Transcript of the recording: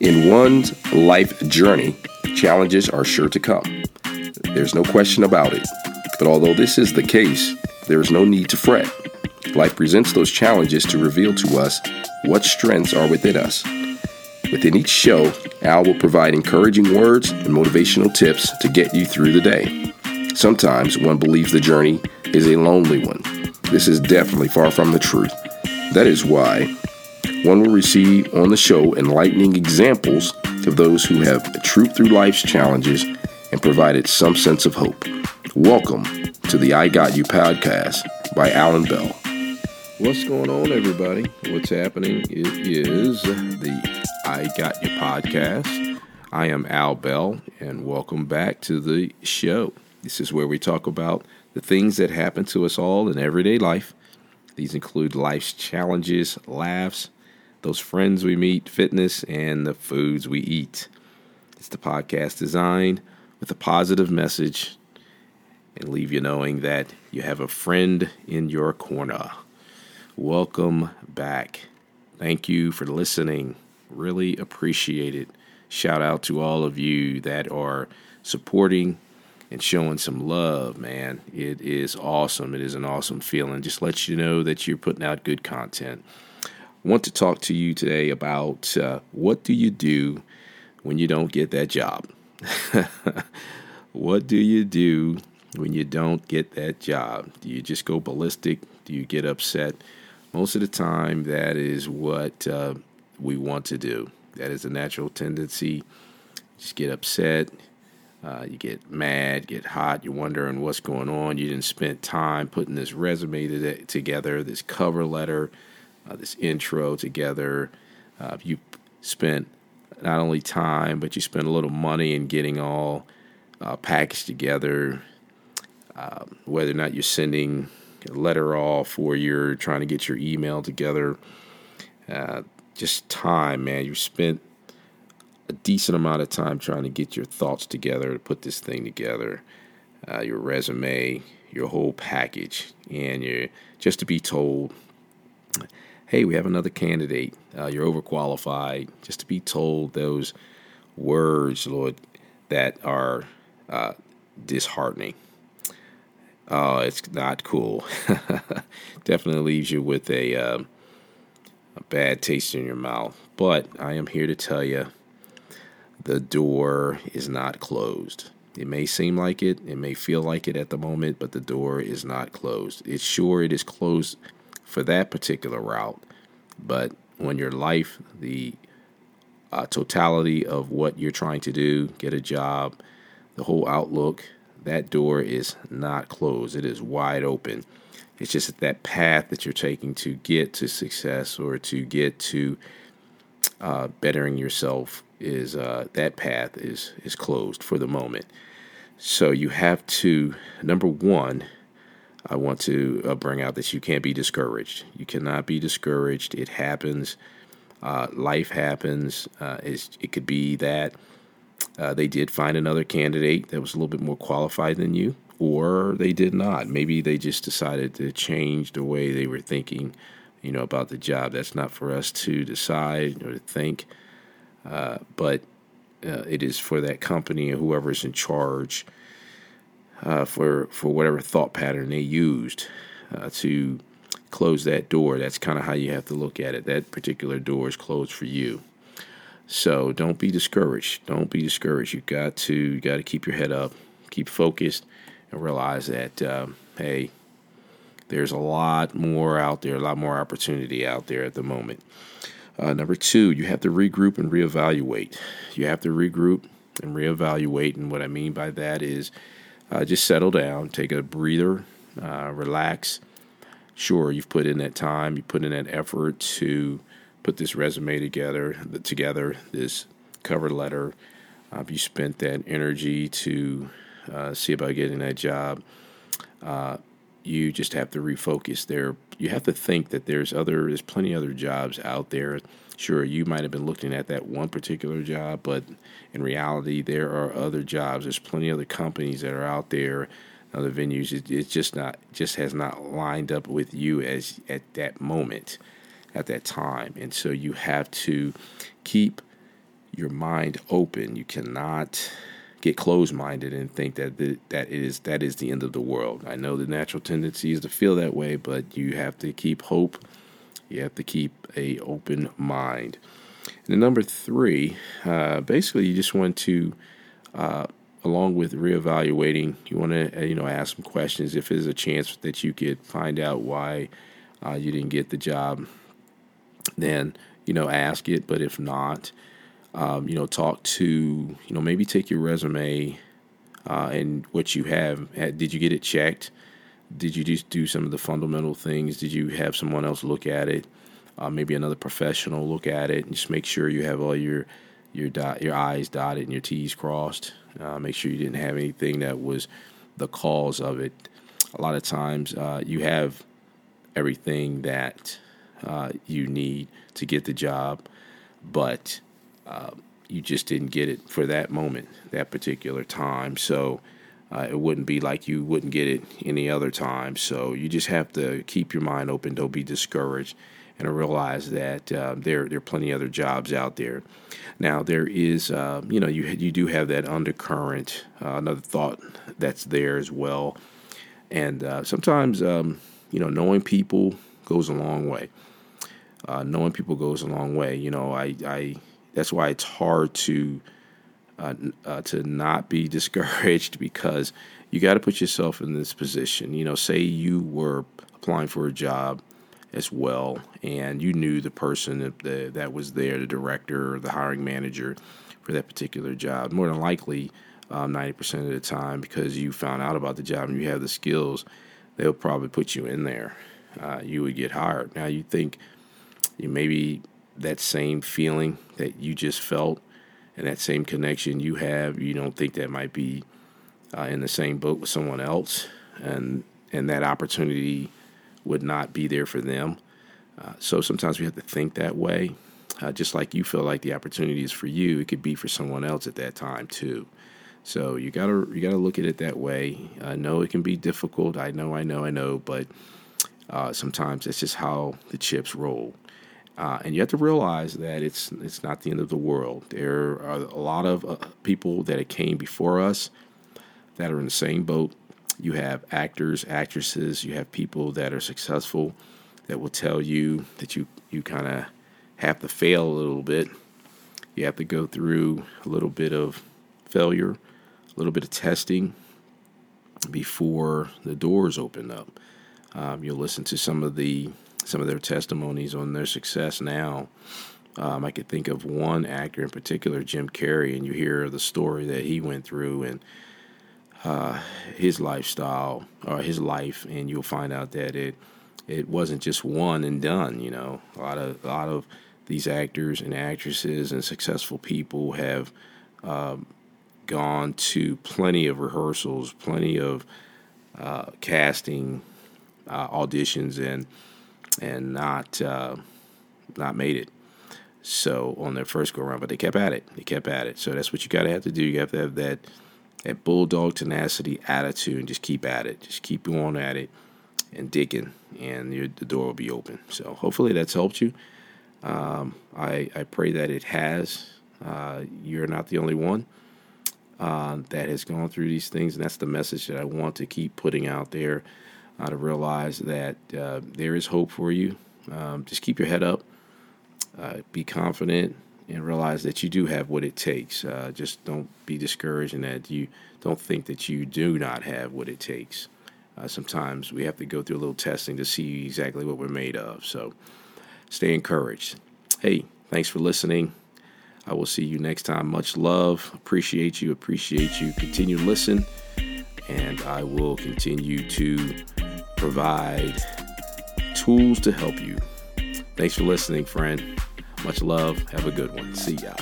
In one's life journey, challenges are sure to come. There's no question about it. But although this is the case, there is no need to fret. Life presents those challenges to reveal to us what strengths are within us. Within each show, Al will provide encouraging words and motivational tips to get you through the day. Sometimes one believes the journey is a lonely one. This is definitely far from the truth. That is why one will receive on the show enlightening examples of those who have trooped through life's challenges and provided some sense of hope. Welcome to the I Got You podcast by Alan Bell. What's going on, everybody? What's happening? It is the I Got You podcast. I am Al Bell, and welcome back to the show. This is where we talk about the things that happen to us all in everyday life. These include life's challenges, laughs, those friends we meet, fitness, and the foods we eat. It's the podcast designed with a positive message and leave you knowing that you have a friend in your corner. Welcome back. Thank you for listening. Really appreciate it. Shout out to all of you that are supporting and showing some love, man. It is awesome. It is an awesome feeling. Just let you know that you're putting out good content. Want to talk to you today about uh, what do you do when you don't get that job? what do you do when you don't get that job? Do you just go ballistic? Do you get upset? Most of the time, that is what uh, we want to do. That is a natural tendency. Just get upset. Uh, you get mad, get hot. You're wondering what's going on. You didn't spend time putting this resume to together, this cover letter, uh, this intro together. Uh, you spent not only time, but you spent a little money in getting all uh, packaged together. Um, whether or not you're sending a letter off or you're trying to get your email together, uh, just time, man. You spent a decent amount of time trying to get your thoughts together to put this thing together, uh, your resume, your whole package, and you're just to be told, hey, we have another candidate. Uh, you're overqualified. Just to be told those words, Lord, that are uh, disheartening. Oh, it's not cool. Definitely leaves you with a, uh, a bad taste in your mouth. But I am here to tell you the door is not closed. It may seem like it, it may feel like it at the moment, but the door is not closed. It's sure it is closed for that particular route, but when your life, the uh, totality of what you're trying to do, get a job, the whole outlook, that door is not closed. It is wide open. It's just that that path that you're taking to get to success or to get to uh, bettering yourself is uh, that path is is closed for the moment. So you have to number one. I want to uh, bring out that you can't be discouraged. You cannot be discouraged. It happens. Uh, life happens. Uh, it could be that uh, they did find another candidate that was a little bit more qualified than you, or they did not. Maybe they just decided to change the way they were thinking, you know, about the job. That's not for us to decide or to think. Uh, but uh, it is for that company or whoever's in charge uh, for for whatever thought pattern they used uh, to close that door. That's kind of how you have to look at it. That particular door is closed for you. So don't be discouraged. Don't be discouraged. You got to you got to keep your head up, keep focused, and realize that um, hey, there's a lot more out there, a lot more opportunity out there at the moment. Uh, number two, you have to regroup and reevaluate. You have to regroup and reevaluate. And what I mean by that is uh, just settle down, take a breather, uh, relax. Sure, you've put in that time, you put in that effort to put this resume together, together this cover letter. Uh, you spent that energy to uh, see about getting that job. Uh, you just have to refocus there. You have to think that there's other, there's plenty other jobs out there. Sure, you might have been looking at that one particular job, but in reality, there are other jobs. There's plenty of other companies that are out there, other venues. It, it's just not, just has not lined up with you as at that moment, at that time, and so you have to keep your mind open. You cannot get closed-minded and think that the, that is that is the end of the world. I know the natural tendency is to feel that way, but you have to keep hope. You have to keep a open mind. And then number three, uh, basically, you just want to, uh, along with reevaluating, you want to uh, you know ask some questions. If there's a chance that you could find out why uh, you didn't get the job, then you know ask it. But if not, um, you know talk to you know maybe take your resume uh, and what you have. Did you get it checked? Did you just do some of the fundamental things? Did you have someone else look at it? uh, maybe another professional look at it. And just make sure you have all your your dot your I's dotted and your T's crossed. Uh, make sure you didn't have anything that was the cause of it. A lot of times uh, you have everything that uh, you need to get the job, but uh, you just didn't get it for that moment, that particular time. So. Uh, it wouldn't be like you wouldn't get it any other time. So you just have to keep your mind open. Don't be discouraged and realize that uh, there there are plenty of other jobs out there. Now there is, uh, you know, you you do have that undercurrent, uh, another thought that's there as well, and uh, sometimes um, you know knowing people goes a long way. Uh, knowing people goes a long way. You know, I, I that's why it's hard to uh, to not be discouraged because you got to put yourself in this position. You know, say you were applying for a job as well, and you knew the person that, that was there, the director or the hiring manager for that particular job. More than likely, um, 90% of the time, because you found out about the job and you have the skills, they'll probably put you in there. Uh, you would get hired. Now, you think you maybe that same feeling that you just felt and that same connection you have, you don't think that might be uh, in the same boat with someone else, and and that opportunity would not be there for them. Uh, so sometimes we have to think that way. Uh, just like you feel like the opportunity is for you, it could be for someone else at that time too. So you gotta you gotta look at it that way. I know it can be difficult. I know, I know, I know, but uh, sometimes it's just how the chips roll. Uh, and you have to realize that it's it's not the end of the world. There are a lot of uh, people that came before us that are in the same boat you have actors, actresses, you have people that are successful that will tell you that you, you kind of have to fail a little bit. You have to go through a little bit of failure, a little bit of testing before the doors open up. Um, you'll listen to some of the some of their testimonies on their success now. Um, I could think of one actor in particular, Jim Carrey, and you hear the story that he went through and uh, his lifestyle or his life, and you'll find out that it it wasn't just one and done. You know, a lot of a lot of these actors and actresses and successful people have um, gone to plenty of rehearsals, plenty of uh, casting uh, auditions, and and not uh, not made it. So on their first go around, but they kept at it. They kept at it. So that's what you got to have to do. You have to have that that bulldog tenacity attitude and just keep at it. Just keep going at it and digging, and your, the door will be open. So hopefully that's helped you. Um, I, I pray that it has. Uh, you're not the only one uh, that has gone through these things, and that's the message that I want to keep putting out there. Uh, to realize that uh, there is hope for you. Um, just keep your head up. Uh, be confident and realize that you do have what it takes. Uh, just don't be discouraged and that you don't think that you do not have what it takes. Uh, sometimes we have to go through a little testing to see exactly what we're made of. So stay encouraged. Hey, thanks for listening. I will see you next time. Much love. Appreciate you. Appreciate you. Continue to listen. And I will continue to provide tools to help you. Thanks for listening, friend. Much love. Have a good one. See ya.